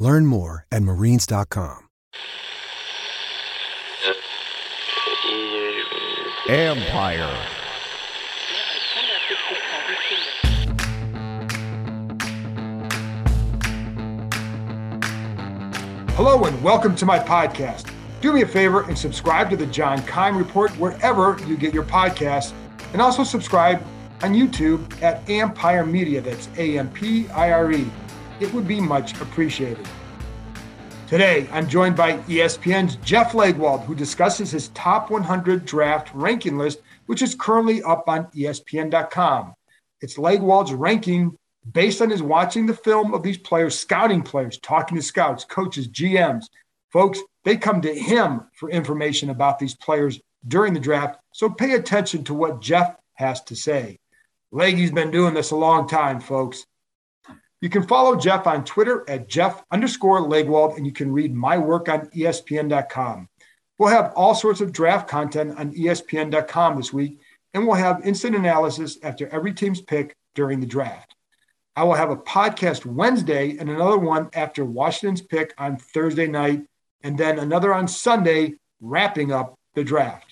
Learn more at marines.com. Empire. Hello and welcome to my podcast. Do me a favor and subscribe to the John Keim Report wherever you get your podcasts, and also subscribe on YouTube at Empire Media. That's A M P I R E. It would be much appreciated. Today, I'm joined by ESPN's Jeff Legwold, who discusses his top 100 draft ranking list, which is currently up on ESPN.com. It's Legwold's ranking based on his watching the film of these players, scouting players, talking to scouts, coaches, GMs. Folks, they come to him for information about these players during the draft. So pay attention to what Jeff has to say. Leggy's been doing this a long time, folks. You can follow Jeff on Twitter at Jeff underscore Legwold, and you can read my work on ESPN.com. We'll have all sorts of draft content on ESPN.com this week, and we'll have instant analysis after every team's pick during the draft. I will have a podcast Wednesday and another one after Washington's pick on Thursday night, and then another on Sunday, wrapping up the draft.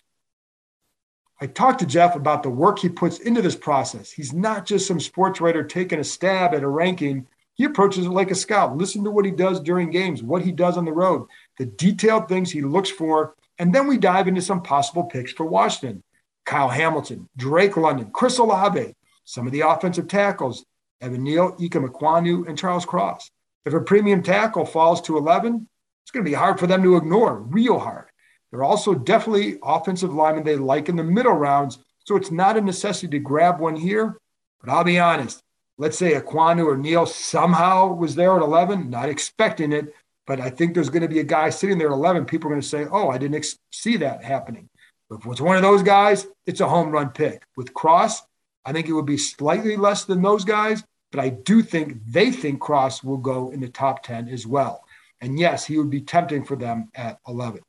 I talked to Jeff about the work he puts into this process. He's not just some sports writer taking a stab at a ranking. He approaches it like a scout. Listen to what he does during games, what he does on the road, the detailed things he looks for. And then we dive into some possible picks for Washington. Kyle Hamilton, Drake London, Chris Olave, some of the offensive tackles, Evan Neal, Ikem Ekwonu, and Charles Cross. If a premium tackle falls to 11, it's going to be hard for them to ignore, real hard. They're also definitely offensive linemen they like in the middle rounds. So it's not a necessity to grab one here. But I'll be honest. Let's say Ekwonu or Neal somehow was there at 11, not expecting it. But I think there's going to be a guy sitting there at 11. People are going to say, oh, I didn't ex- see that happening. If it's one of those guys, it's a home run pick. With Cross, I think it would be slightly less than those guys, but I do think they think Cross will go in the top 10 as well. And yes, he would be tempting for them at 11.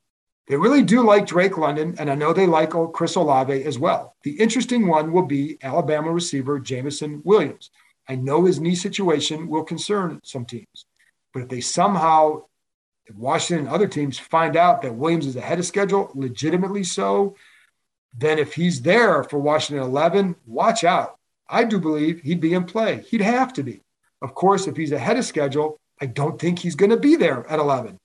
They really do like Drake London, and I know they like Chris Olave as well. The interesting one will be Alabama receiver Jameson Williams. I know his knee situation will concern some teams, but if they somehow, if Washington and other teams find out that Williams is ahead of schedule, legitimately so, then if he's there for Washington 11, watch out. I do believe he'd be in play. He'd have to be. Of course, if he's ahead of schedule, I don't think he's going to be there at 11.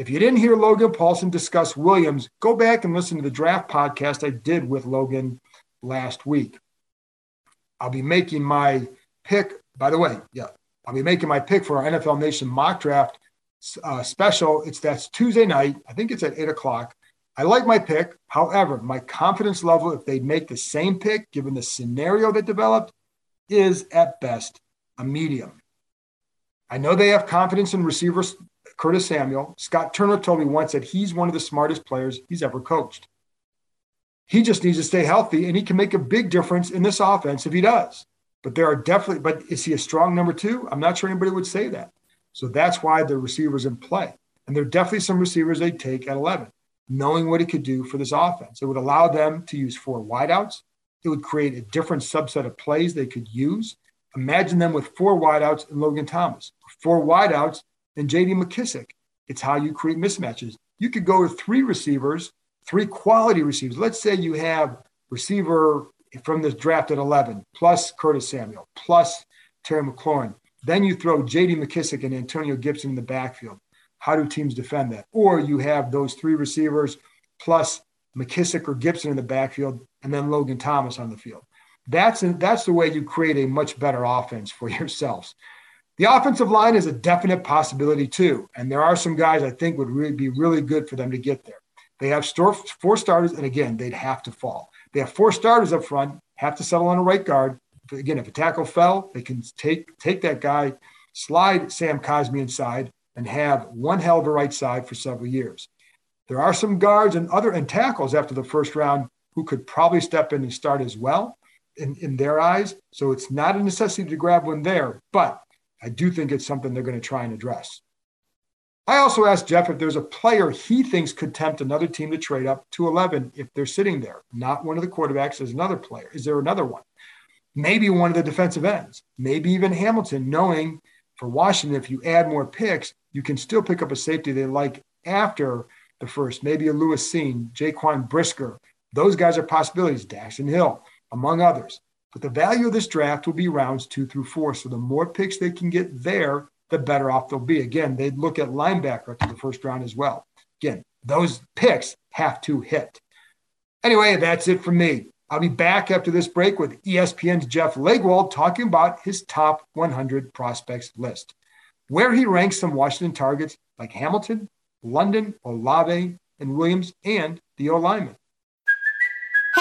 If you didn't hear Logan Paulsen discuss Williams, go back and listen to the draft podcast I did with Logan last week. I'll be making my pick, by the way, yeah, I'll be making my pick for our NFL Nation mock draft uh, special. It's that's Tuesday night. I think it's at eight o'clock. I like my pick. However, my confidence level, if they make the same pick, given the scenario that developed, is at best a medium. I know they have confidence in receivers Curtis Samuel. Scott Turner told me once that he's one of the smartest players he's ever coached. He just needs to stay healthy and he can make a big difference in this offense if he does. But there are definitely, but is he a strong number two? I'm not sure anybody would say that. So that's why the receivers in play. And there are definitely some receivers they take at 11, knowing what he could do for this offense. It would allow them to use four wideouts. It would create a different subset of plays they could use. Imagine them with four wideouts and Logan Thomas. Four wideouts and JD McKissic. It's how you create mismatches. You could go with three receivers, three quality receivers. Let's say you have receiver from this draft at 11, plus Curtis Samuel, plus Terry McLaurin. Then you throw JD McKissic and Antonio Gibson in the backfield. How do teams defend that? Or you have those three receivers plus McKissic or Gibson in the backfield, and then Logan Thomas on the field. That's that's the way you create a much better offense for yourselves. The offensive line is a definite possibility too, and there are some guys I think would really be really good for them to get there. They have four starters, and again, they'd have to fall. They have four starters up front, have to settle on a right guard. Again, if a tackle fell, they can take take that guy, slide Sam Cosmi inside, and have one hell of a right side for several years. There are some guards and other and tackles after the first round who could probably step in and start as well in, in their eyes. So it's not a necessity to grab one there, but I do think it's something they're going to try and address. I also asked Jeff if there's a player he thinks could tempt another team to trade up to 11 if they're sitting there. Not one of the quarterbacks, is another player. Is there another one? Maybe one of the defensive ends, maybe even Hamilton, knowing for Washington, if you add more picks, you can still pick up a safety they like after the first, maybe a Lewis Cine, Jaquan Brisker. Those guys are possibilities, Daxton Hill, among others. But the value of this draft will be rounds two through four. So the more picks they can get there, the better off they'll be. Again, they'd look at linebacker to the first round as well. Again, those picks have to hit. Anyway, that's it for me. I'll be back after this break with ESPN's Jeff Legwold talking about his top 100 prospects list, where he ranks some Washington targets like Hamilton, London, Olave, and Williams, and the O lineman.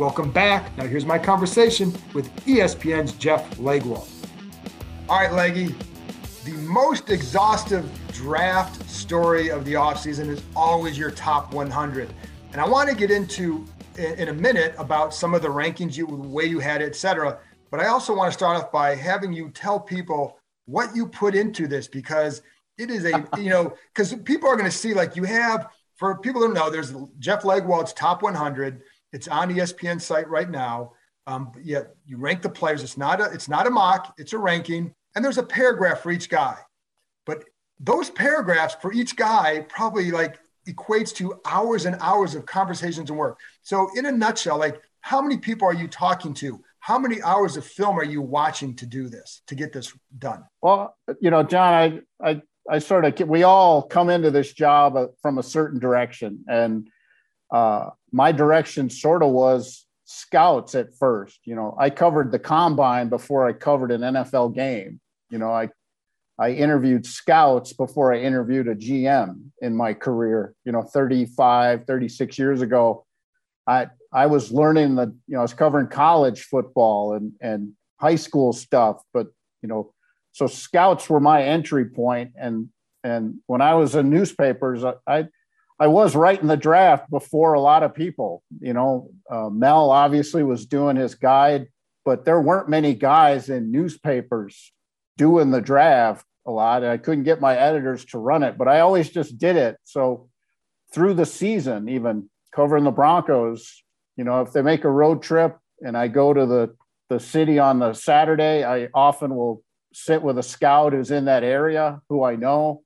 Welcome back. Now, here's my conversation with ESPN's Jeff Legwold. All right, Leggy, the most exhaustive draft story of the offseason is always your top 100. And I want to get into in a minute about some of the rankings, you, the way you had it, et cetera. But I also want to start off by having you tell people what you put into this because it is a, you know, because people are going to see like you have, for people to know, there's Jeff Legwold's top 100 it's on ESPN site right now. Um, yeah, you rank the players. It's not a it's not a mock. It's a ranking, and there's a paragraph for each guy. But those paragraphs for each guy probably like equates to hours and hours of conversations and work. So, in a nutshell, like how many people are you talking to? How many hours of film are you watching to do this to get this done? Well, you know, John, I I I sort of we all come into this job from a certain direction, and uh, my direction sort of was scouts at first. You know, I covered the combine before I covered an NFL game. You know, I I interviewed scouts before I interviewed a GM in my career, you know, 35, 36 years ago. I I was learning the, you know, I was covering college football and and high school stuff, but you know, so scouts were my entry point and and when I was in newspapers, I, I I was right in the draft before a lot of people. You know, uh, Mel obviously was doing his guide, but there weren't many guys in newspapers doing the draft a lot. And I couldn't get my editors to run it, but I always just did it. So through the season, even covering the Broncos, you know, if they make a road trip and I go to the the city on the Saturday, I often will sit with a scout who's in that area who I know,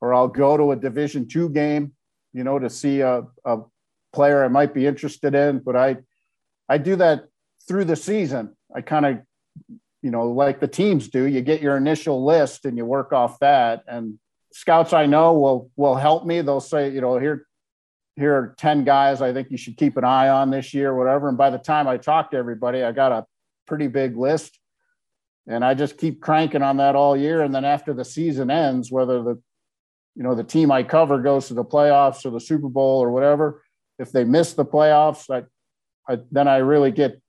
or I'll go to a Division two game you know, to see a, a player I might be interested in. But I, I do that through the season. I kind of, you know, like the teams do. You get your initial list and you work off that. And scouts I know will will help me. They'll say, you know, here, here are ten guys I think you should keep an eye on this year, whatever. And by the time I talk to everybody, I got a pretty big list. And I just keep cranking on that all year. And then after the season ends, whether the you know the team I cover goes to the playoffs or the Super Bowl or whatever, if they miss the playoffs, I, I then I really get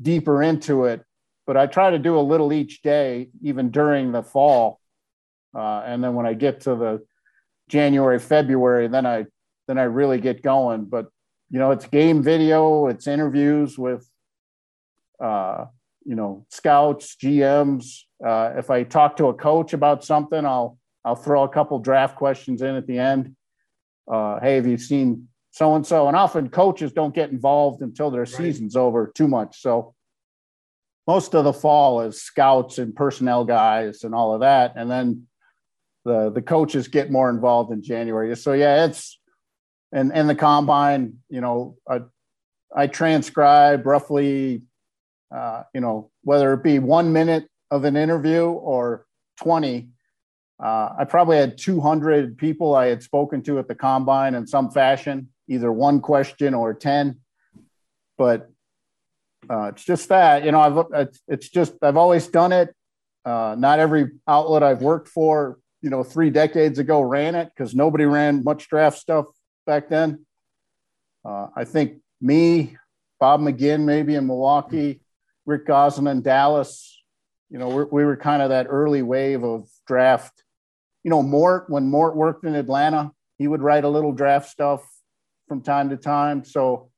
deeper into it. But I try to do a little each day, even during the fall, uh, and then when I get to the January, February, then I then I really get going. But you know, it's game video, it's interviews with, uh, you know, scouts, GMs. Uh, if I talk to a coach about something, I'll I'll throw a couple draft questions in at the end. Uh, hey, have you seen so and so? And often coaches don't get involved until their right. season's over too much. So most of the fall is scouts and personnel guys and all of that, and then the the coaches get more involved in January. So yeah, it's and and the combine. You know, I, I transcribe roughly, uh, you know, whether it be one minute of an interview or twenty Uh, I probably had 200 people I had spoken to at the combine in some fashion, either one question or 10. But uh, it's just that, you know, I've, it's just, I've always done it. Uh, not every outlet I've worked for, you know, three decades ago ran it because nobody ran much draft stuff back then. Uh, I think me, Bob McGinn, maybe in Milwaukee, Rick Gosselin in Dallas, you know, we're, we were kind of that early wave of draft. You know, Mort, when Mort worked in Atlanta, he would write a little draft stuff from time to time. So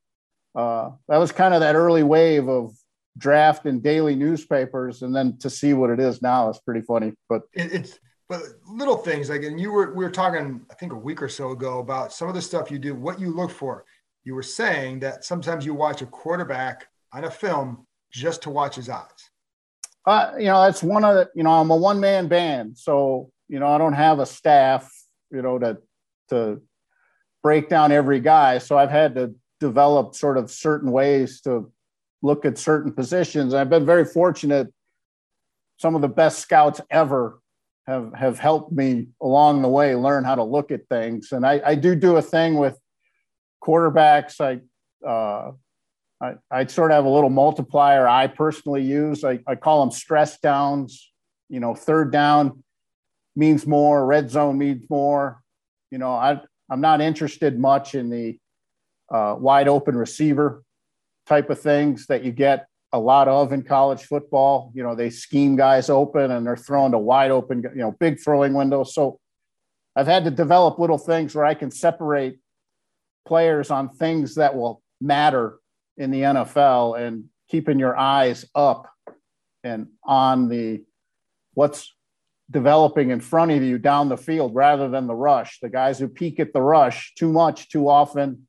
uh, that was kind of that early wave of draft in daily newspapers, and then to see what it is now is pretty funny. But it, it's but little things like, and you were we were talking, I think a week or so ago about some of the stuff you do, what you look for. You were saying that sometimes you watch a quarterback on a film just to watch his eyes. Uh, you know, that's one of the, you know, I'm a one man band. So, you know, I don't have a staff, you know, to, to break down every guy. So I've had to develop sort of certain ways to look at certain positions. I've been very fortunate. Some of the best scouts ever have have helped me along the way learn how to look at things. And I, I do do a thing with quarterbacks. I uh, I, I sort of have a little multiplier I personally use. I, I call them stress downs. You know, third down means more, red zone means more. You know, I I'm not interested much in the uh, wide open receiver type of things that you get a lot of in college football. You know, they scheme guys open and they're throwing to wide open, you know, big throwing windows. So I've had to develop little things where I can separate players on things that will matter in the NFL and keeping your eyes up and on the what's developing in front of you down the field rather than the rush. The guys who peek at the rush too much, too often,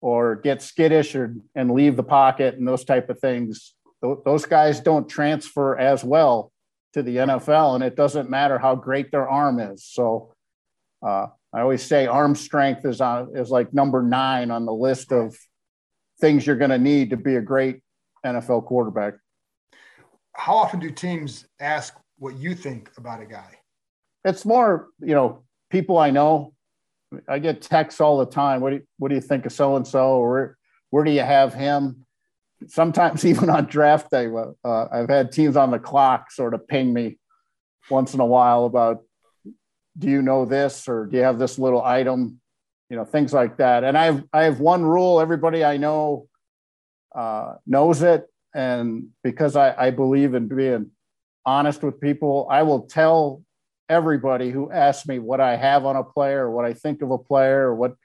or get skittish or, and leave the pocket and those type of things. Those guys don't transfer as well to the NFL, and it doesn't matter how great their arm is. So uh, I always say arm strength is on is like number nine on the list of things you're going to need to be a great NFL quarterback. How often do teams ask what you think about a guy? It's more, you know, people I know I get texts all the time. What do you, what do you think of so and so? Or where do you have him? Sometimes even on draft day, uh, I've had teams on the clock sort of ping me once in a while about, do you know this or do you have this little item? You know, things like that. And I have I have one rule. Everybody I know uh, knows it, and because I, I believe in being honest with people, I will tell everybody who asks me what I have on a player, or what I think of a player, or what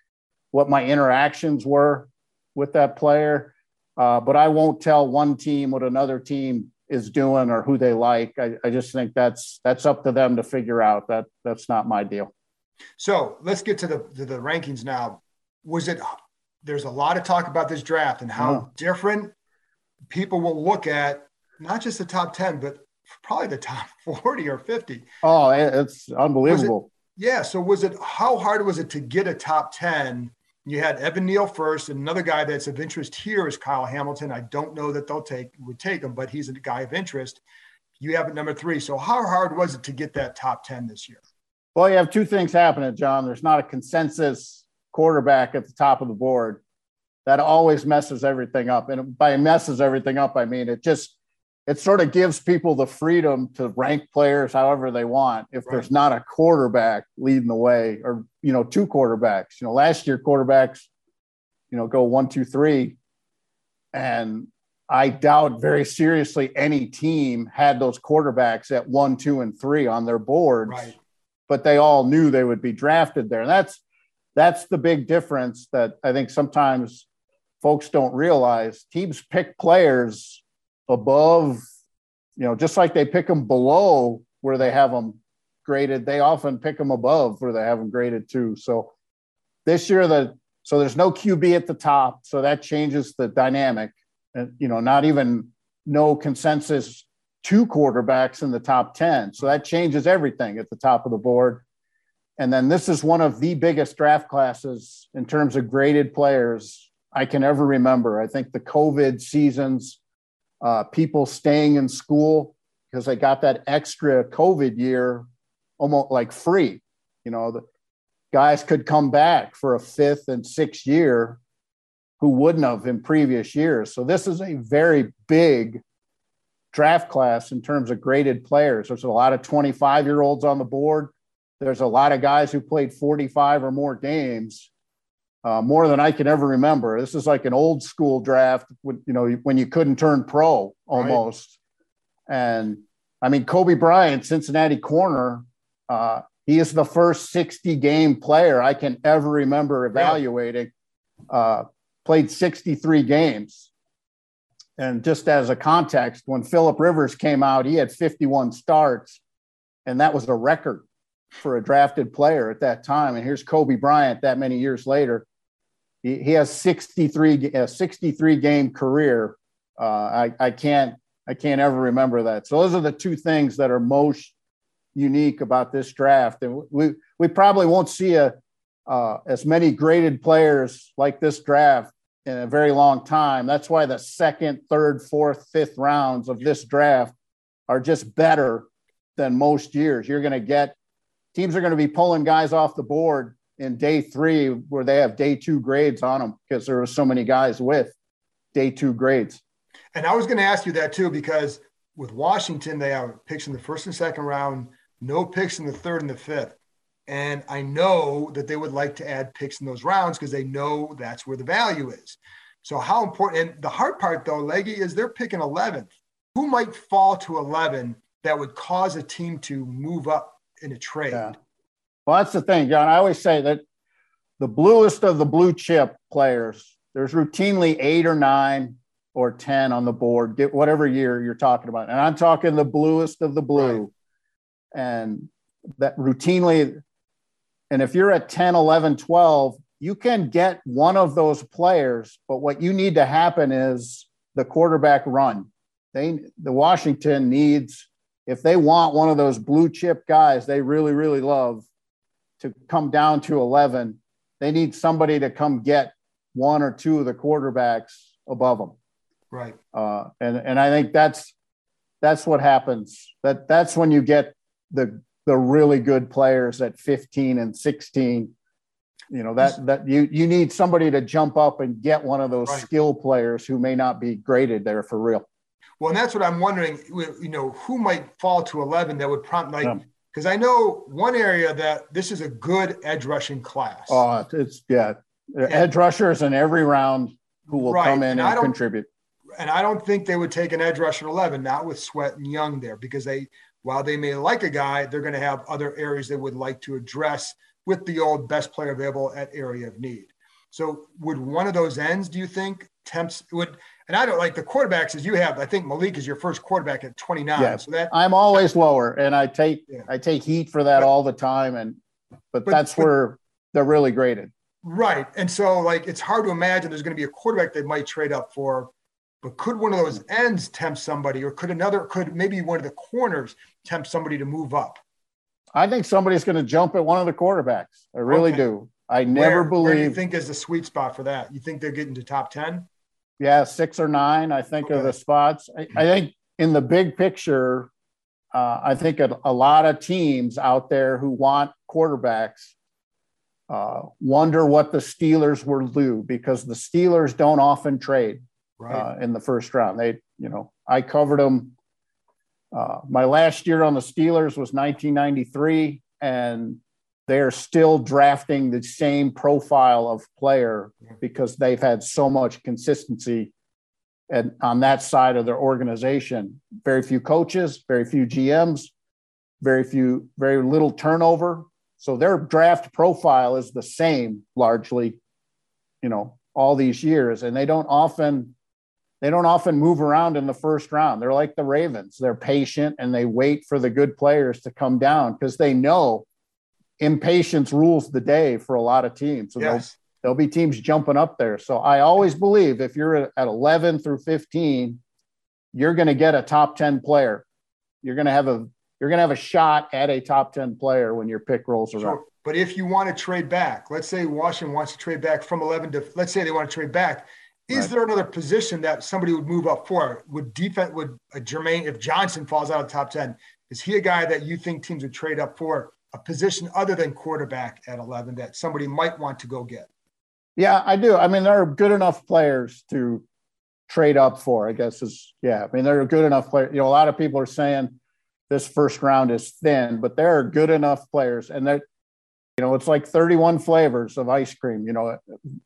what my interactions were with that player. Uh, but I won't tell one team what another team is doing or who they like. I, I just think that's that's up to them to figure out. That that's not my deal. So let's get to the to the rankings now. Was it? There's a lot of talk about this draft and how yeah. different people will look at not just the top ten, but probably the top 40 or 50. Oh, it's unbelievable. It, yeah. So was it, how hard was it to get a top 10? You had Evan Neal first, and another guy that's of interest here is Kyle Hamilton. I don't know that they'll take would take him, but he's a guy of interest. You have it number three. So how hard was it to get that top 10 this year? Well, you have two things happening, John. There's not a consensus quarterback at the top of the board. That always messes everything up. And by messes everything up, I mean it just it sort of gives people the freedom to rank players however they want if right. there's not a quarterback leading the way or you know two quarterbacks you know last year quarterbacks you know go one two three and i doubt very seriously any team had those quarterbacks at one two and three on their boards right. But they all knew they would be drafted there and that's that's the big difference that i think sometimes folks don't realize teams pick players above, you know, just like they pick them below where they have them graded, they often pick them above where they have them graded too. So this year, the so there's no QB at the top, so that changes the dynamic. And you know, not even no consensus two quarterbacks in the top 10. So that changes everything at the top of the board. And then this is one of the biggest draft classes in terms of graded players I can ever remember. I think the COVID seasons uh, people staying in school because they got that extra COVID year almost like free. You know, the guys could come back for a fifth and sixth year who wouldn't have in previous years. So this is a very big draft class in terms of graded players. There's a lot of 25 year olds on the board. There's a lot of guys who played 45 or more games, uh, more than I can ever remember. This is like an old school draft, when, you know, when you couldn't turn pro almost. Right. And I mean, Coby Bryant, Cincinnati corner, uh, he is the first 60 game player I can ever remember evaluating. Uh, played 63 games. And just as a context, when Philip Rivers came out, he had 51 starts, and that was a record for a drafted player at that time. And here's Coby Bryant that many years later. He, he has 63 a 63 game career. Uh, I, I can't I can't ever remember that. So those are the two things that are most unique about this draft. And we we probably won't see a uh, as many graded players like this draft in a very long time. That's why the second, third, fourth, fifth rounds of this draft are just better than most years. You're going to get teams are going to be pulling guys off the board in day three where they have day two grades on them because there are so many guys with day two grades. And I was going to ask you that too because with Washington, they have picks in the first and second round, no picks in the third and the fifth. And I know that they would like to add picks in those rounds because they know that's where the value is. So how important and the hard part though, Leggy, is they're picking 11th. Who might fall to 11 that would cause a team to move up in a trade? Yeah. Well, that's the thing, John. I always say that the bluest of the blue chip players, there's routinely eight or nine or 10 on the board, get whatever year you're talking about. And I'm talking the bluest of the blue. Right. And that routinely and if you're at 10, 11, 12, you can get one of those players, but what you need to happen is the quarterback run. They the Washington needs if they want one of those blue chip guys they really really love to come down to 11, they need somebody to come get one or two of the quarterbacks above them. Right. Uh, and and I think that's that's what happens. That that's when you get the the really good players at 15 and 16 you know that that you you need somebody to jump up and get one of those right. skill players who may not be graded there for real well and that's what i'm wondering you know who might fall to 11 that would prompt like because yeah. i know one area that this is a good edge rushing class oh it's yeah and, edge rushers in every round who will right. come in and, and contribute and i don't think they would take an edge rusher 11 not with sweat and young there because they while they may like a guy, they're going to have other areas they would like to address with the old best player available at area of need. So would one of those ends, do you think, temps would and I don't like the quarterbacks as you have. I think Malik is your first quarterback at 29. Yeah, so that I'm always lower and I take yeah. I take heat for that but, all the time. And but, but that's but, where they're really graded. Right. And so like it's hard to imagine there's going to be a quarterback they might trade up for but could one of those ends tempt somebody, or could another, could maybe one of the corners tempt somebody to move up? I think somebody's going to jump at one of the quarterbacks. I really okay. do. I never where, believe. Where do you think is the sweet spot for that? You think they're getting to top 10? Yeah, six or nine, I think, okay. are the spots. I, I, think in the big picture, uh, I think a, a, lot of teams out there who want quarterbacks uh, wonder what the Steelers will do because the Steelers don't often trade right. uh, in the first round. They, you know, I covered them. Uh, my last year on the Steelers was 1993, and they're still drafting the same profile of player because they've had so much consistency and on that side of their organization. Very few coaches, very few GMs, very few, very little turnover. So their draft profile is the same largely, you know, all these years, and they don't often they don't often move around in the first round. They're like the Ravens. They're patient and they wait for the good players to come down because they know impatience rules the day for a lot of teams. So yes. there'll, there'll be teams jumping up there. So I always believe if you're at 11 through 15, you're going to get a top 10 player. You're going to have a you're going to have a shot at a top 10 player when your pick rolls around. Sure. But if you want to trade back, let's say Washington wants to trade back from 11 to, let's say they want to trade back, is right. there another position that somebody would move up for? Would defense would a Jermaine if Johnson falls out of the top ten? Is he a guy that you think teams would trade up for a position other than quarterback at 11 that somebody might want to go get? Yeah, I do. I mean, there are good enough players to trade up for, I guess is, yeah. I mean, there are good enough players. You know, a lot of people are saying this first round is thin, but there are good enough players. And that, you know, it's like 31 flavors of ice cream. You know,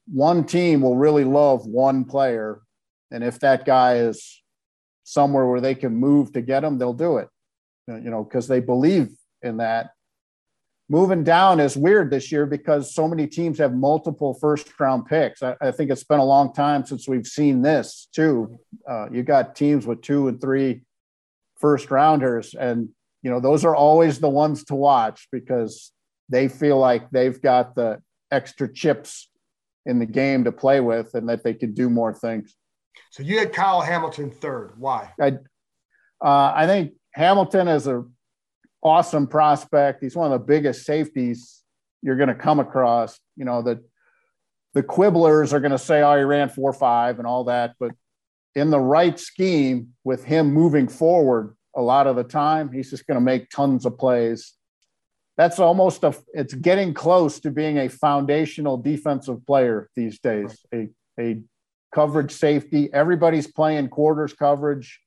one team will really love one player. And if that guy is somewhere where they can move to get him, they'll do it, you know, because they believe in that moving down is weird this year because so many teams have multiple first round picks. I, I think it's been a long time since we've seen this too. Uh, you got teams with two and three first rounders, and you know those are always the ones to watch because they feel like they've got the extra chips in the game to play with and that they can do more things. So you had Kyle Hamilton third. Why? I, uh, I think Hamilton is a awesome prospect. He's one of the biggest safeties you're going to come across. You know, the the quibblers are going to say, oh, he ran four five and all that. But in the right scheme, with him moving forward a lot of the time, he's just going to make tons of plays. That's almost a, it's getting close to being a foundational defensive player these days, a, a coverage safety. Everybody's playing quarters coverage.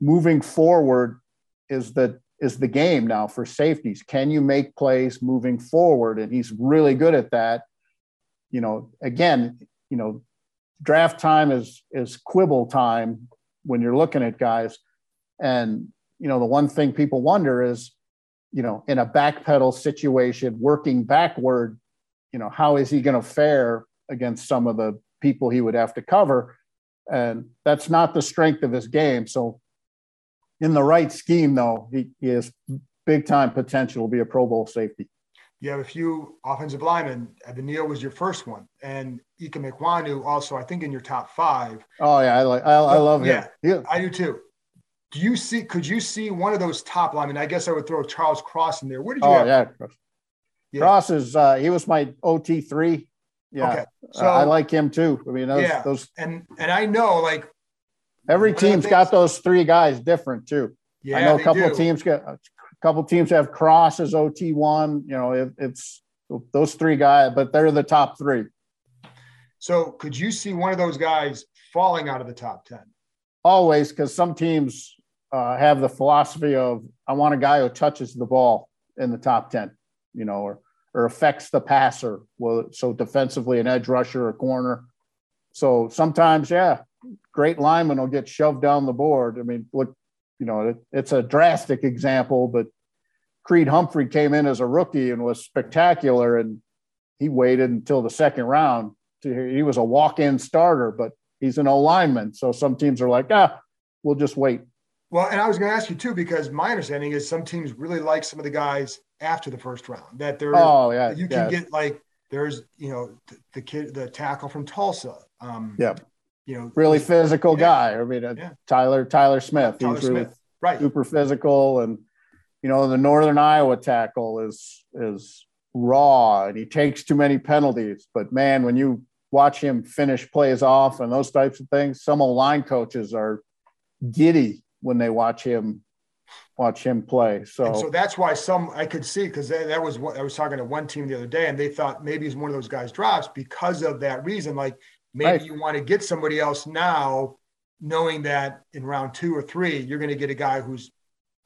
Moving forward is the is the game now for safeties. Can you make plays moving forward? And he's really good at that. You know, again, you know, draft time is is quibble time when you're looking at guys. And you know, the one thing people wonder is, you know, in a backpedal situation, working backward, you know, how is he going to fare against some of the people he would have to cover? And that's not the strength of his game. So in the right scheme, though, he, he has big time potential to be a Pro Bowl safety. You have a few offensive linemen. Neal was your first one, and Ikem Ekwonu also, I think, in your top five. Oh yeah, I like, I, I love him. Yeah, I do too. Do you see? Could you see one of those top linemen? I mean, I guess I would throw Charles Cross in there. Where did you? Oh have yeah. Cross. yeah. Cross is uh, he was my OT three. Yeah, okay. so I like him too. I mean, those, yeah, those and and I know like Every team's got those three guys different too. Yeah, I know a couple do. of teams get a couple teams have Cross as OT one. You know, it, it's those three guys, but they're the top three. So, could you see one of those guys falling out of the top ten? Always, because some teams uh, have the philosophy of I want a guy who touches the ball in the top ten. You know, or or affects the passer. Well, so defensively, an edge rusher, a corner. So sometimes, yeah, great linemen will get shoved down the board. I mean, look, you know, it, it's a drastic example, but Creed Humphrey came in as a rookie and was spectacular, and he waited until the second round. To, he was a walk-in starter, but he's an O lineman, so some teams are like, ah, we'll just wait. Well, and I was going to ask you too, because my understanding is some teams really like some of the guys after the first round. That they're oh yeah, you can get like there's you know the, the kid the tackle from Tulsa. Um, yeah you know, really physical yeah. guy. I mean, uh, yeah. Tyler Tyler Smith. Tyler he's really Smith. right. super physical, and you know, the Northern Iowa tackle is is raw, and he takes too many penalties. But man, when you watch him finish plays off and those types of things, some old line coaches are giddy when they watch him watch him play. So, and so that's why some I could see because that, was what I was talking to one team the other day, and they thought maybe he's one of those guys drops because of that reason. Like Maybe right. you want to get somebody else now, knowing that in round two or three, you're going to get a guy who's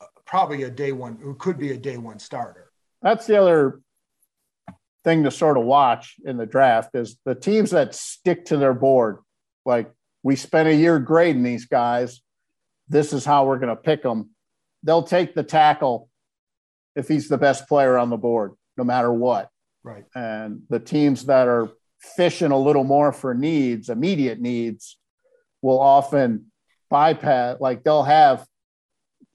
uh, probably a day one, who could be a day one starter. That's the other thing to sort of watch in the draft is the teams that stick to their board. Like we spent a year grading these guys. This is how we're going to pick them. They'll take the tackle if he's the best player on the board, no matter what. Right. And the teams that are fishing a little more for needs, immediate needs, will often bypass, like they'll have,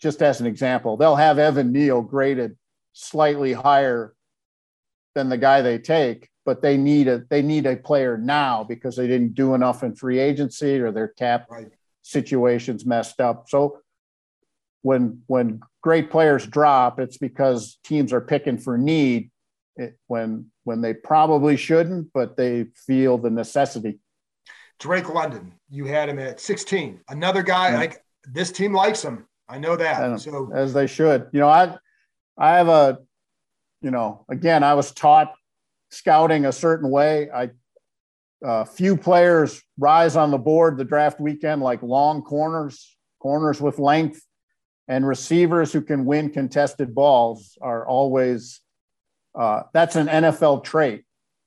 just as an example, they'll have Evan Neal graded slightly higher than the guy they take, but they need a they need a player now because they didn't do enough in free agency or their cap right. Situations messed up. So when when great players drop, it's because teams are picking for need it, when when they probably shouldn't, but they feel the necessity. Drake London, you had him at 16. Another guy, like this team likes him. I know that. And so as they should. You know, I I have a, you know, again, I was taught scouting a certain way. I uh, few players rise on the board the draft weekend like long corners, corners with length, and receivers who can win contested balls are always. Uh, that's an NFL trait.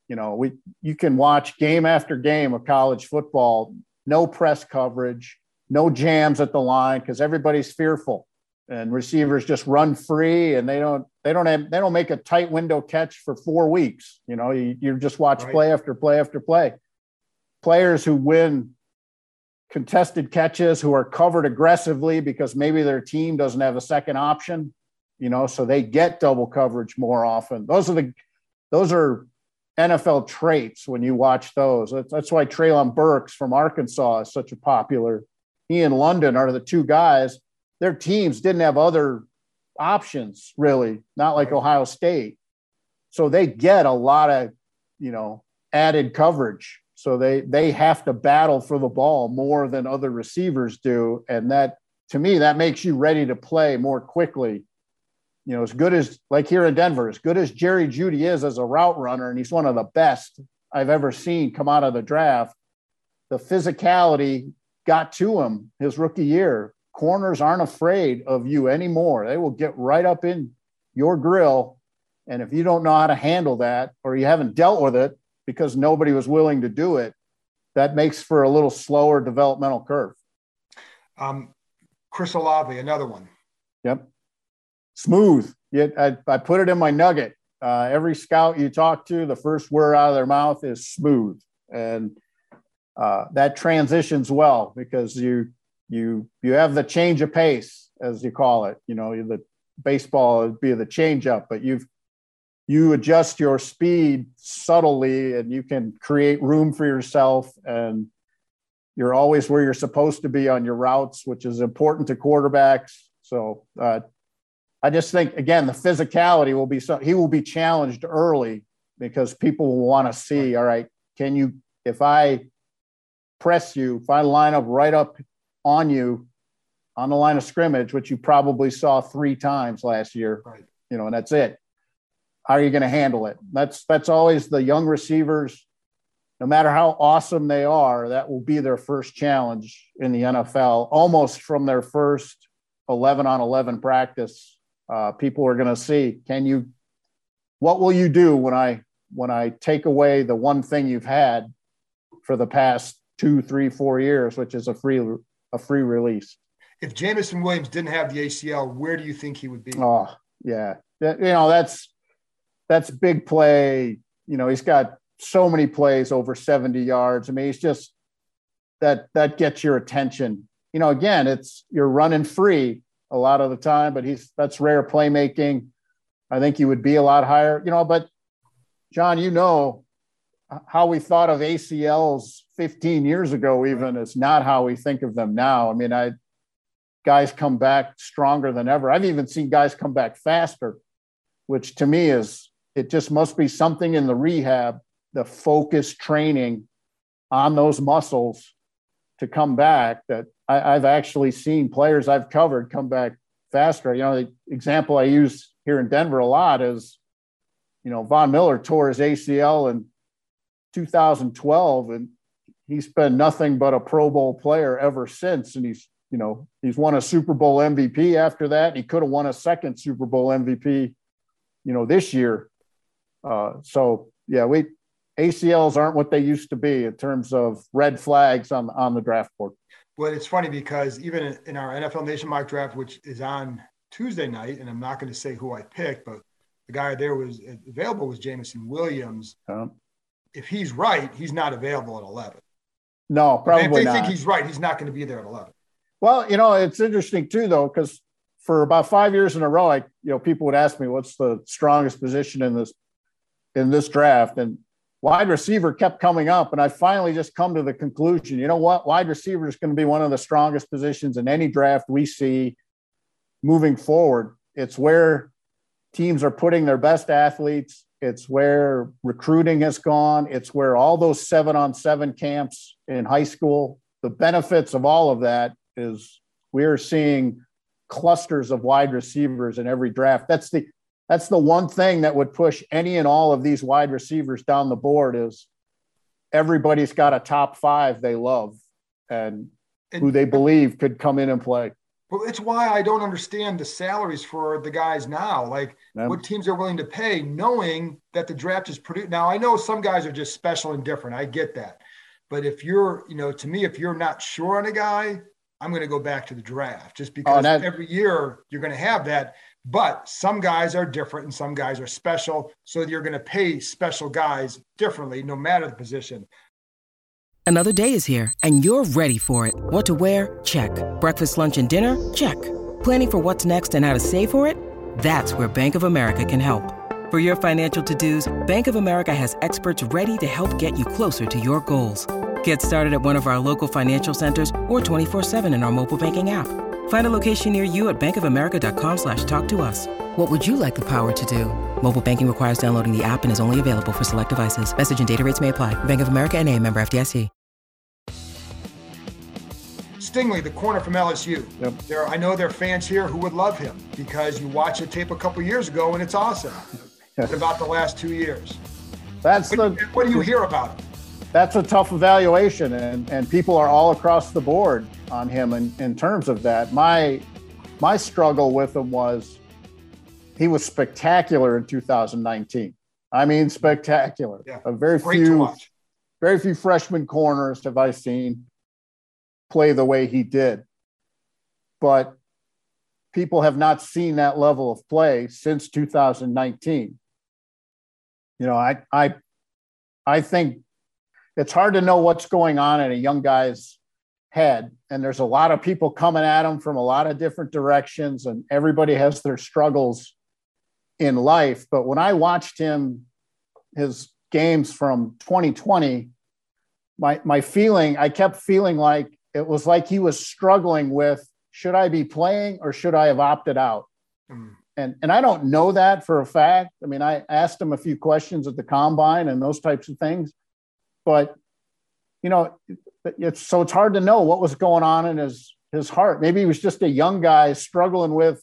You know, we you can watch game after game of college football, no press coverage, no jams at the line because everybody's fearful and receivers just run free and they don't they don't have they don't make a tight window catch for four weeks you know you, you just watch right. play after play after play players who win contested catches who are covered aggressively because maybe their team doesn't have a second option you know so they get double coverage more often those are the those are NFL traits when you watch those. That's, why Treylon Burks from Arkansas is such a popular. He and London are the two guys their teams didn't have other options really, not like Ohio State. So they get a lot of, you know, added coverage. So they they have to battle for the ball more than other receivers do, and that to me that makes you ready to play more quickly. You know, as good as like here in Denver, as good as Jerry Jeudy is as a route runner, and he's one of the best I've ever seen come out of the draft. The physicality got to him his rookie year corners aren't afraid of you anymore. They will get right up in your grill. And if you don't know how to handle that or you haven't dealt with it because nobody was willing to do it, that makes for a little slower developmental curve. Um, Chris Olave, another one. Yep. Smooth. Yet I, I put it in my nugget. Uh, every scout you talk to, the first word out of their mouth is smooth. And uh, that transitions well because you you you have the change of pace as you call it you know the baseball would be the change up but you've you adjust your speed subtly and you can create room for yourself and you're always where you're supposed to be on your routes which is important to quarterbacks so uh, i just think again the physicality will be so he will be challenged early because people will want to see all right can you if i press you if i line up right up on you on the line of scrimmage, which you probably saw three times last year. Right. You know, and that's it. How are you going to handle it? That's that's always the young receivers. No matter how awesome they are, that will be their first challenge in the NFL. Almost from their first 11 on 11 practice, uh, people are going to see: Can you? What will you do when I when I take away the one thing you've had for the past two, three, four years, which is a free a free release. If Jameson Williams didn't have the ACL, where do you think he would be? Oh, yeah. You know, that's that's big play. You know, he's got so many plays over 70 yards. I mean, he's just that that gets your attention. You know, again, it's you're running free a lot of the time, but he's that's rare playmaking. I think he would be a lot higher, you know, but John, you know, how we thought of ACLs 15 years ago, even is not how we think of them now. I mean, I guys come back stronger than ever. I've even seen guys come back faster, which to me is it just must be something in the rehab, the focused training on those muscles to come back that I, have actually seen players I've covered come back faster. You know, the example I use here in Denver a lot is, you know, Von Miller tore his ACL in 2012, and he's been nothing but a Pro Bowl player ever since. And he's, you know, he's won a Super Bowl MVP after that. He could have won a second Super Bowl MVP, you know, this year. Uh, so yeah, we ACLs aren't what they used to be in terms of red flags on on the draft board. Well, it's funny because even in our NFL Nation mock draft, which is on Tuesday night, and I'm not going to say who I picked, but the guy there was available was Jameson Williams. Um, if he's right, he's not available at 11. No, probably if they not. think he's right, he's not going to be there at 11. Well, you know, it's interesting too, though, because for about five years in a row, I, you know, people would ask me, "What's the strongest position in this in this draft?" And wide receiver kept coming up, and I finally just come to the conclusion: you know what, wide receiver is going to be one of the strongest positions in any draft we see moving forward. It's where teams are putting their best athletes it's where recruiting has gone. It's where all those seven on seven camps in high school, the benefits of all of that is we're seeing clusters of wide receivers in every draft. That's the that's the one thing that would push any and all of these wide receivers down the board is everybody's got a top five they love and, and who they believe could come in and play. Well, it's why I don't understand the salaries for the guys now. Like yeah. what teams are willing to pay, knowing that the draft is produced. Now I know some guys are just special and different. I get that, but if you're, you know, to me, if you're not sure on a guy, I'm going to go back to the draft just oh, because oh, that, every year you're going to have that. But some guys are different and some guys are special. So you're going to pay special guys differently no matter the position. Another day is here and you're ready for it. What to wear? Check. Breakfast, lunch, and dinner? Check. Planning for what's next and how to save for it? That's where Bank of America can help. For your financial to dos, Bank of America has experts ready to help get you closer to your goals. Get started at one of our local financial centers or 24-7 in our mobile banking app. Find a location near you at bankofamerica.com slash talk to us. What would you like the power to do? Mobile banking requires downloading the app and is only available for select devices. Message and data rates may apply. Bank of America and a member FDIC. Stingley, the corner from LSU. Yep. There, I know there are fans here who would love him because you watched the tape a couple years ago and it's awesome. what about the last two years? That's what, the, what do you hear about him? That's a tough evaluation, and, and people are all across the board on him in, in terms of that. My my struggle with him was he was spectacular in 2019. I mean, spectacular. Yeah. A very Great few very few freshman corners have I seen play the way he did. But people have not seen that level of play since 2019. You know, I I I think it's hard to know what's going on in a young guy's head. And there's a lot of people coming at him from a lot of different directions, and everybody has their struggles in life. But when I watched him, his games from 2020, my, my feeling, I kept feeling like it was like he was struggling with should I be playing or should I have opted out? Mm. And, and I don't know that for a fact. I mean, I asked him a few questions at the combine and those types of things but you know, it's so it's hard to know what was going on in his his heart. Maybe he was just a young guy struggling with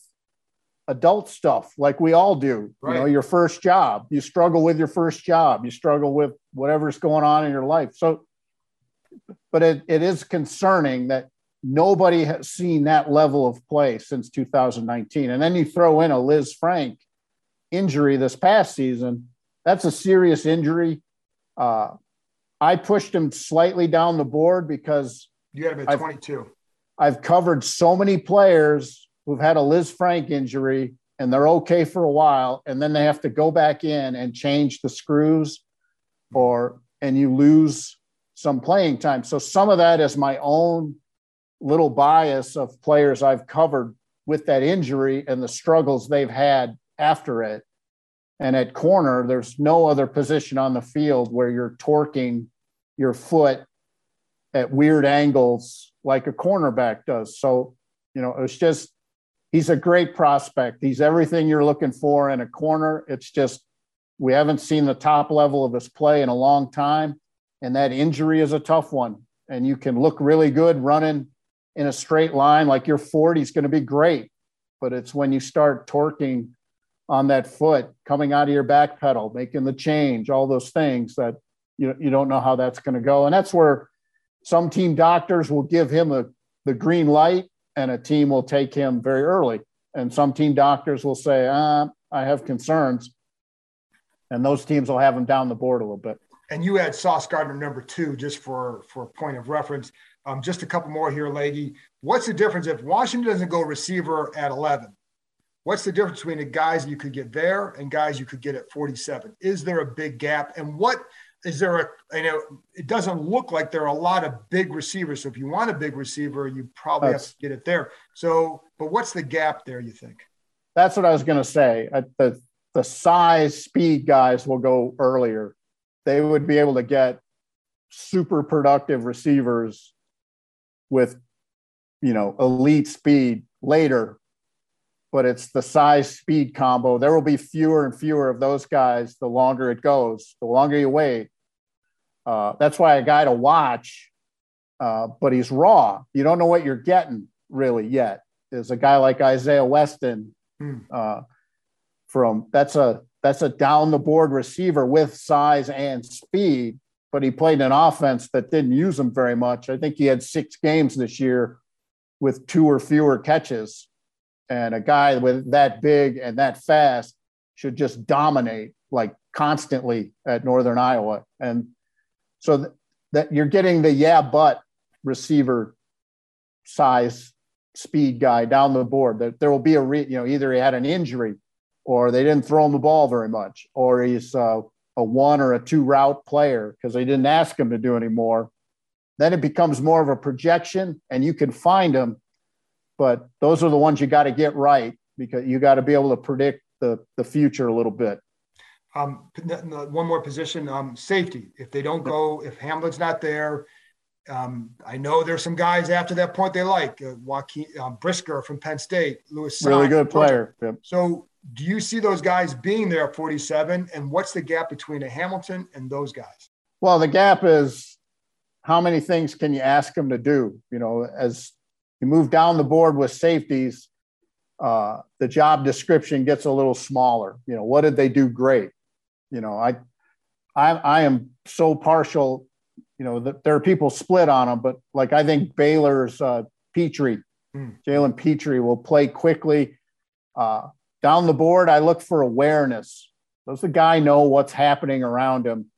adult stuff like we all do. Right. You know, your first job, you struggle with your first job, you struggle with whatever's going on in your life. So, but it, it is concerning that nobody has seen that level of play since 2019. And then you throw in a Lisfranc injury this past season. That's a serious injury. Uh, I pushed him slightly down the board because you have a 22. I've, I've covered so many players who've had a Lisfranc injury and they're okay for a while, and then they have to go back in and change the screws, or and you lose some playing time. So some of that is my own little bias of players I've covered with that injury and the struggles they've had after it. And at corner, there's no other position on the field where you're torquing your foot at weird angles like a cornerback does. So, you know, it's just, he's a great prospect. He's everything you're looking for in a corner. It's just, we haven't seen the top level of his play in a long time. And that injury is a tough one. And you can look really good running in a straight line like your 40 is going to be great. But it's when you start torquing on that foot, coming out of your back pedal, making the change, all those things that you, you don't know how that's going to go. And that's where some team doctors will give him a, the green light and a team will take him very early. And some team doctors will say, ah, I have concerns. And those teams will have him down the board a little bit. And you had Sauce Gardner number two, just for for point of reference. Um, just a couple more here, Leggy. What's the difference if Washington doesn't go receiver at 11? What's the difference between the guys you could get there and guys you could get at 47? Is there a big gap? And what is there a you know it doesn't look like there are a lot of big receivers. So if you want a big receiver you probably that's, have to get it there. So but what's the gap there you think? That's what i was going to say the the size speed guys will go earlier. They would be able to get super productive receivers with you know elite speed later but it's the size speed combo. There will be fewer and fewer of those guys the longer it goes, the longer you wait. Uh, that's why a guy to watch, uh, but he's raw. You don't know what you're getting really yet. is a guy like Isaiah Weston. Hmm. Uh, from that's a that's a down the board receiver with size and speed, but he played an offense that didn't use him very much. I think he had six games this year with two or fewer catches. And a guy with that big and that fast should just dominate like constantly at Northern Iowa. And so th- that you're getting the yeah, but receiver size speed guy down the board. That there will be a re, you know either he had an injury, or they didn't throw him the ball very much, or he's uh, a one or a two route player because they didn't ask him to do anymore. Then it becomes more of a projection, and you can find them, but those are the ones you got to get right because you got to be able to predict the the future a little bit. Um, one more position, um, safety. If they don't go, if Hamilton's not there, um, I know there's some guys after that point they like uh, Jaquan um, Brisker from Penn State, Lewis. Really good player. Yep. So, do you see those guys being there at 47? And what's the gap between a Hamilton and those guys? Well, the gap is how many things can you ask them to do? You know, as you move down the board with safeties, uh, the job description gets a little smaller. You know, what did they do great? You know, I, I, I am so partial you know, that there are people split on him, but like I think Baylor's uh, Pitre, mm. Jalen Pitre will play quickly. Uh, down the board, I look for awareness. Does the guy know what's happening around him?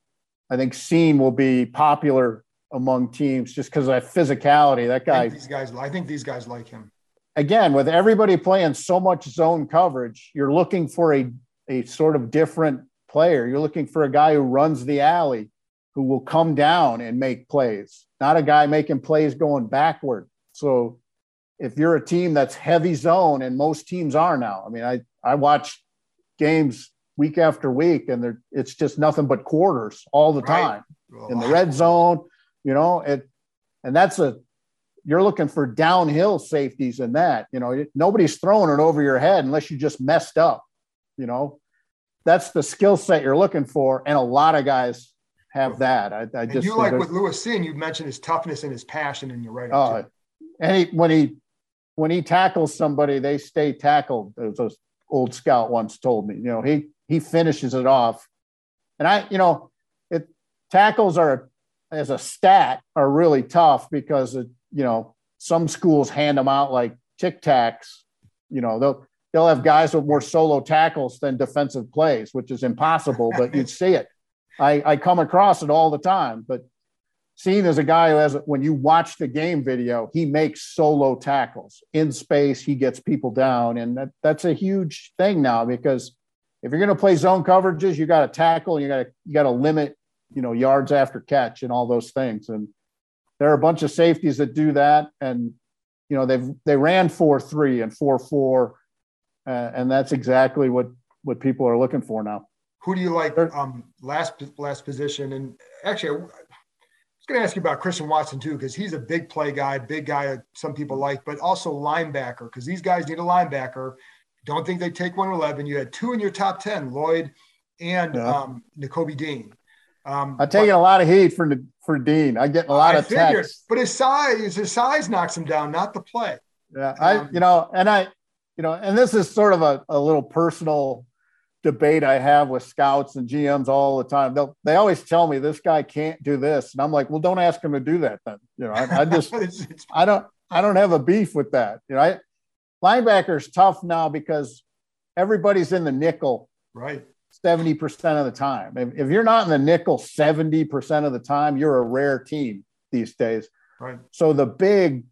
I think Cine will be popular among teams just because of that physicality. That guy. I these guys, I think these guys like him. Again, with everybody playing so much zone coverage, you're looking for a a sort of different player. You're looking for a guy who runs the alley who will come down and make plays, not a guy making plays going backward. So if you're a team that's heavy zone, and most teams are now, I mean, I, I watch games week after week and it's just nothing but quarters all the time in the red zone, you know, it, and that's a, you're looking for downhill safeties in that, you know, nobody's throwing it over your head unless you just messed up, you know, that's the skill set you're looking for. And a lot of guys have that. I, I just you like with Lewis Cine, you mentioned his toughness and his passion, and you're right. Oh, and he, when he when he tackles somebody, they stay tackled. As an old scout once told me, you know, he he finishes it off, and I, you know, it tackles are as a stat are really tough because it, you know some schools hand them out like tic tacs. You know, they'll they'll have guys with more solo tackles than defensive plays, which is impossible, but you'd see it. I, I come across it all the time, but Cine as a guy who has, when you watch the game video, he makes solo tackles in space. He gets people down. And that, that's a huge thing now because if you're going to play zone coverages, you got to tackle, you got to, you got to limit, you know, yards after catch and all those things. And there are a bunch of safeties that do that. And, you know, they've, they ran four, three and four, four. Uh, and that's exactly what, what people are looking for now. Who do you like um, last last position? And actually, I was going to ask you about Christian Watson too, because he's a big play guy, big guy some people like, but also linebacker because these guys need a linebacker. Don't think they take 111. You had two in your top 10, Lloyd and yeah. um, Dean. Um, I'm taking but, a lot of heat for for Dean. I get a lot I of figured, texts, but his size, his size knocks him down, not the play. Yeah, I um, you know, and I you know, and this is sort of a, a little personal debate I have with scouts and GMs all the time. They'll, they always tell me this guy can't do this, and I'm like, well, don't ask him to do that then. You know, I, I just I don't I don't have a beef with that. You know, I, linebacker's tough now because everybody's in the nickel, right? Seventy percent of the time. If, if you're not in the nickel seventy percent of the time, you're a rare team these days. Right. So the big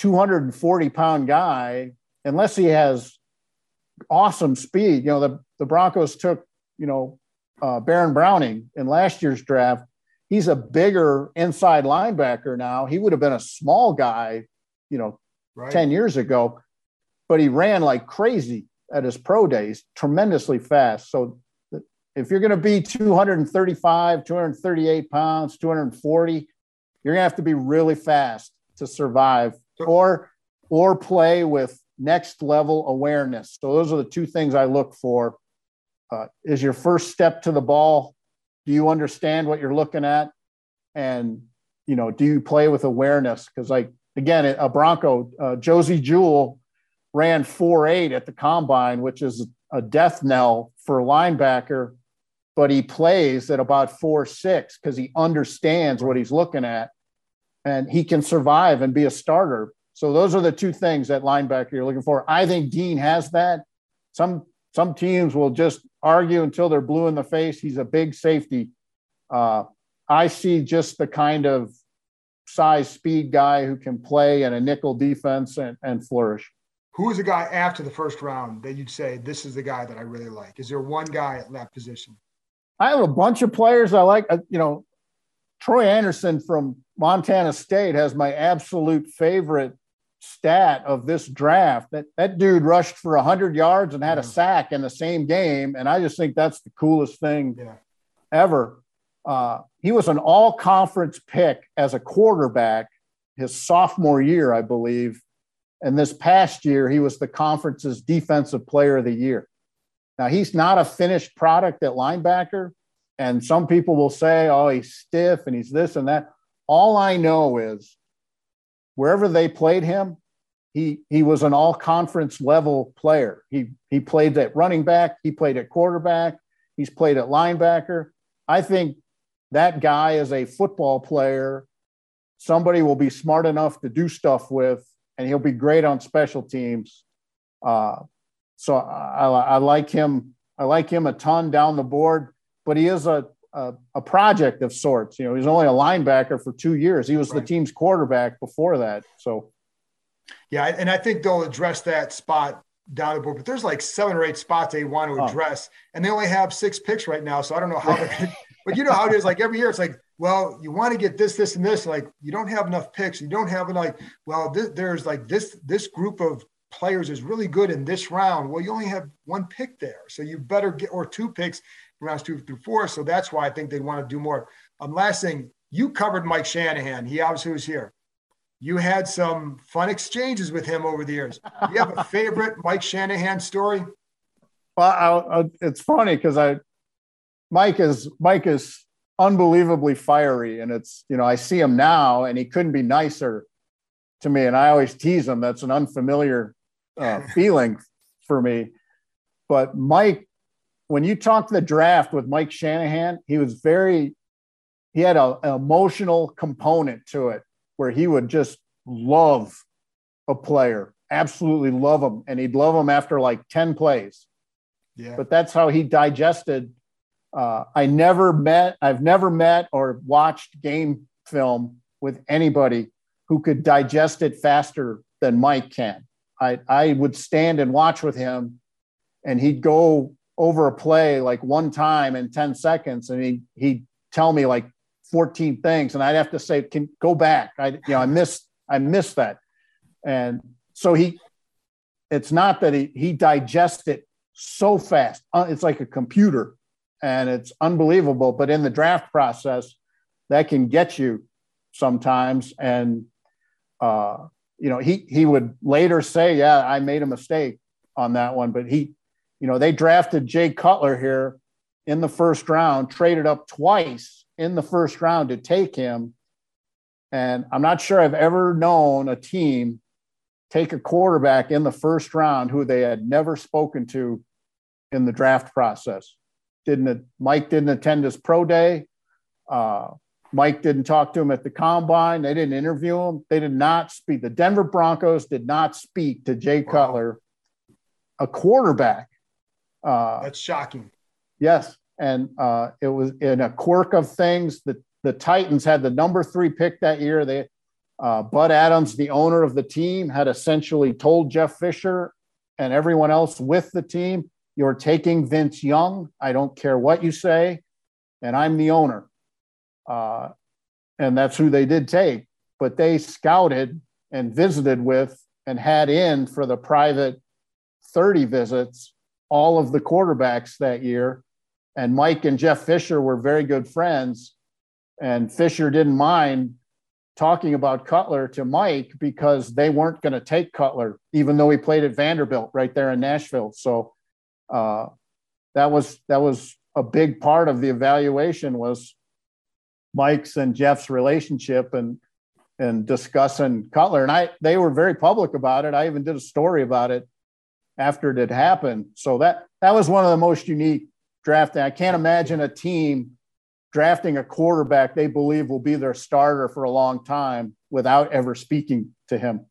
240 pound guy, unless he has awesome speed. You know, the, the Broncos took, you know, uh, Baron Browning in last year's draft. He's a bigger inside linebacker now. He would have been a small guy, you know, right. 10 years ago, but he ran like crazy at his pro days, tremendously fast. So if you're going to be 235, 238 pounds, 240, you're going to have to be really fast to survive or or play with next level awareness. So those are the two things I look for. Uh, is your first step to the ball? Do you understand what you're looking at? And you know, do you play with awareness? Because like again, a Bronco, uh, Josey Jewell ran four eight at the combine, which is a death knell for a linebacker, but he plays at about four six because he understands what he's looking at and he can survive and be a starter. So those are the two things that linebacker you're looking for. I think Dean has that. Some some teams will just argue until they're blue in the face. He's a big safety. Uh, I see just the kind of size speed guy who can play in a nickel defense and, and flourish. Who is a guy after the first round that you'd say this is the guy that I really like? Is there one guy at that position? I have a bunch of players I like. Uh, you know, Troy Anderson from Montana State has my absolute favorite stat of this draft. That that dude rushed for 100 yards and had a sack in the same game, and I just think that's the coolest thing yeah. ever. Uh, he was an all conference pick as a quarterback his sophomore year, I believe. And this past year, he was the conference's defensive player of the year. Now, he's not a finished product at linebacker. And some people will say, oh, he's stiff and he's this and that. All I know is wherever they played him, he, he was an all conference level player. He, he played at running back, he played at quarterback, he's played at linebacker. I think that guy is a football player somebody will be smart enough to do stuff with, and he'll be great on special teams. Uh, so I, I, like him. I like him a ton down the board, but he is a, a, a project of sorts. You know, he's only a linebacker for two years. He was right. the team's quarterback before that. So, yeah, and I think they'll address that spot down the board. But there's like seven or eight spots they want to address, oh. and they only have six picks right now. So I don't know how they're. but you know how it is. Like every year, it's like, well, you want to get this, this, and this. Like you don't have enough picks. You don't have like, well, this, there's like this this group of players is really good in this round. Well, you only have one pick there, so you better get or two picks rounds two through four. So that's why I think they want to do more. Um, last thing, you covered Mike Shanahan. He obviously was here. You had some fun exchanges with him over the years. Do you have a favorite Mike Shanahan story? Well, I, I, it's funny because I Mike is Mike is unbelievably fiery, and it's you know I see him now, and he couldn't be nicer to me. And I always tease him. That's an unfamiliar uh, feeling for me. But Mike, when you talk the draft with Mike Shanahan, he was very he had a, an emotional component to it where he would just love a player, absolutely love him, and he'd love him after like ten plays. Yeah. But that's how he digested uh, I never met, I've never met or watched game film with anybody who could digest it faster than Mike can. I, I would stand and watch with him, and he'd go over a play like one time in 10 seconds, and he, he'd tell me like 14 things, and I'd have to say, "Can go back." I, you know, I missed, I missed that, and so he, it's not that he he digests it so fast. Uh, it's like a computer and it's unbelievable. But in the draft process, that can get you sometimes. And uh, you know, he he would later say, "Yeah, I made a mistake on that one." But he, you know, they drafted Jay Cutler here in the first round, traded up twice in the first round to take him. And I'm not sure I've ever known a team take a quarterback in the first round who they had never spoken to in the draft process didn't Mike didn't attend his pro day. Uh, Mike didn't talk to him at the combine. They didn't interview him. They did not speak. The Denver Broncos did not speak to Jay. Cutler, a quarterback. Uh, That's shocking. Yes, and uh, it was in a quirk of things. The the Titans had the number three pick that year. They uh, Bud Adams, the owner of the team, had essentially told Jeff Fisher and everyone else with the team, you're taking Vince Young. I don't care what you say, and I'm the owner. Uh, and that's who they did take. But they scouted and visited with and had in for the private 30 visits all of the quarterbacks that year. And Mike and Jeff Fisher were very good friends. And Fisher didn't mind talking about Cutler to Mike because they weren't going to take Cutler, even though he played at Vanderbilt right there in Nashville. So uh, that was that was a big part of the evaluation was Mike's and Jeff's relationship, and and discussing Cutler. And I they were very public about it. I even did a story about it after it had happened. So that that was one of the most unique drafting. I can't imagine a team drafting a quarterback they believe will be their starter for a long time without ever speaking to him.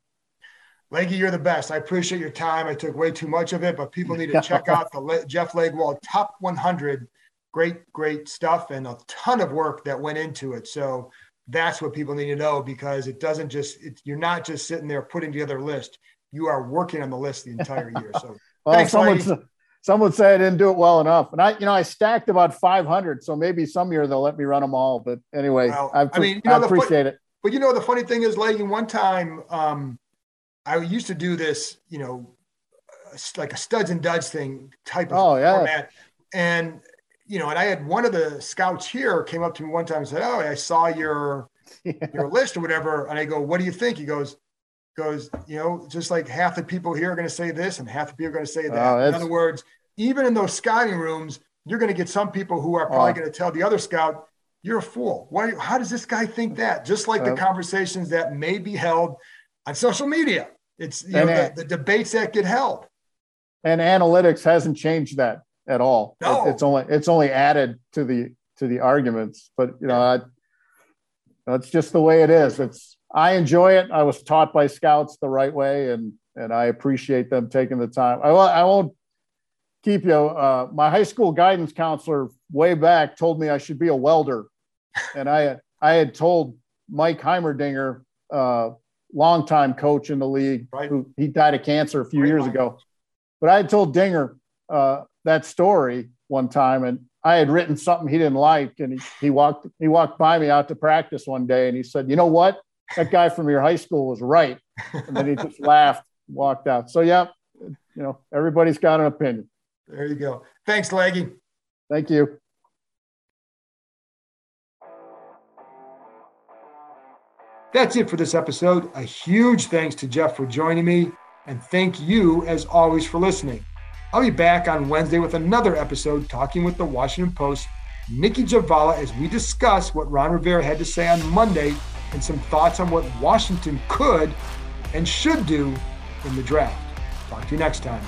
Leggy, you're the best. I appreciate your time. I took way too much of it, but people need to check out the Le- Jeff Legwold Top 100. Great, great stuff and a ton of work that went into it. So that's what people need to know because it doesn't just, it, you're not just sitting there putting together a list. You are working on the list the entire year. So well, thanks, someone, some would say I didn't do it well enough. And I, you know, I stacked about 500. So maybe some year they'll let me run them all. But anyway, well, I, I, mean, you know, I appreciate it. But you know, the funny thing is, Leggy, one time, um, I used to do this, you know, like a studs and duds thing type of oh, yeah. format. And, you know, and I had one of the scouts here came up to me one time and said, Oh, I saw your, yeah. your list or whatever. And I go, what do you think? He goes, goes, you know, just like half the people here are going to say this and half the people are going to say that. Oh, in other words, even in those scouting rooms, you're going to get some people who are probably oh. going to tell the other scout, you're a fool. Why, how does this guy think that? Just like uh, the conversations that may be held on social media. It's you know, the, the, debates that get held. And analytics hasn't changed that at all. No. It, it's only it's only added to the to the arguments. But you know, I, that's just the way it is. It's I enjoy it. I was taught by scouts the right way, and and I appreciate them taking the time. I I won't keep you. Uh, my high school guidance counselor way back told me I should be a welder, and I I had told Mike Heimerdinger uh, longtime coach in the league right. who he died of cancer a few Great years line. ago. But I had told Dinger uh, that story one time, and I had written something he didn't like, and he, he walked he walked by me out to practice one day, and he said, "You know what? That guy from your high school was right." And then he just laughed, walked out. So yeah, you know, everybody's got an opinion. There you go. Thanks, Leggy. Thank you. That's it for this episode. A huge thanks to Jeff for joining me, and thank you, as always, for listening. I'll be back on Wednesday with another episode talking with the Washington Post, Nicki Jhabvala, as we discuss what Ron Rivera had to say on Monday and some thoughts on what Washington could and should do in the draft. Talk to you next time.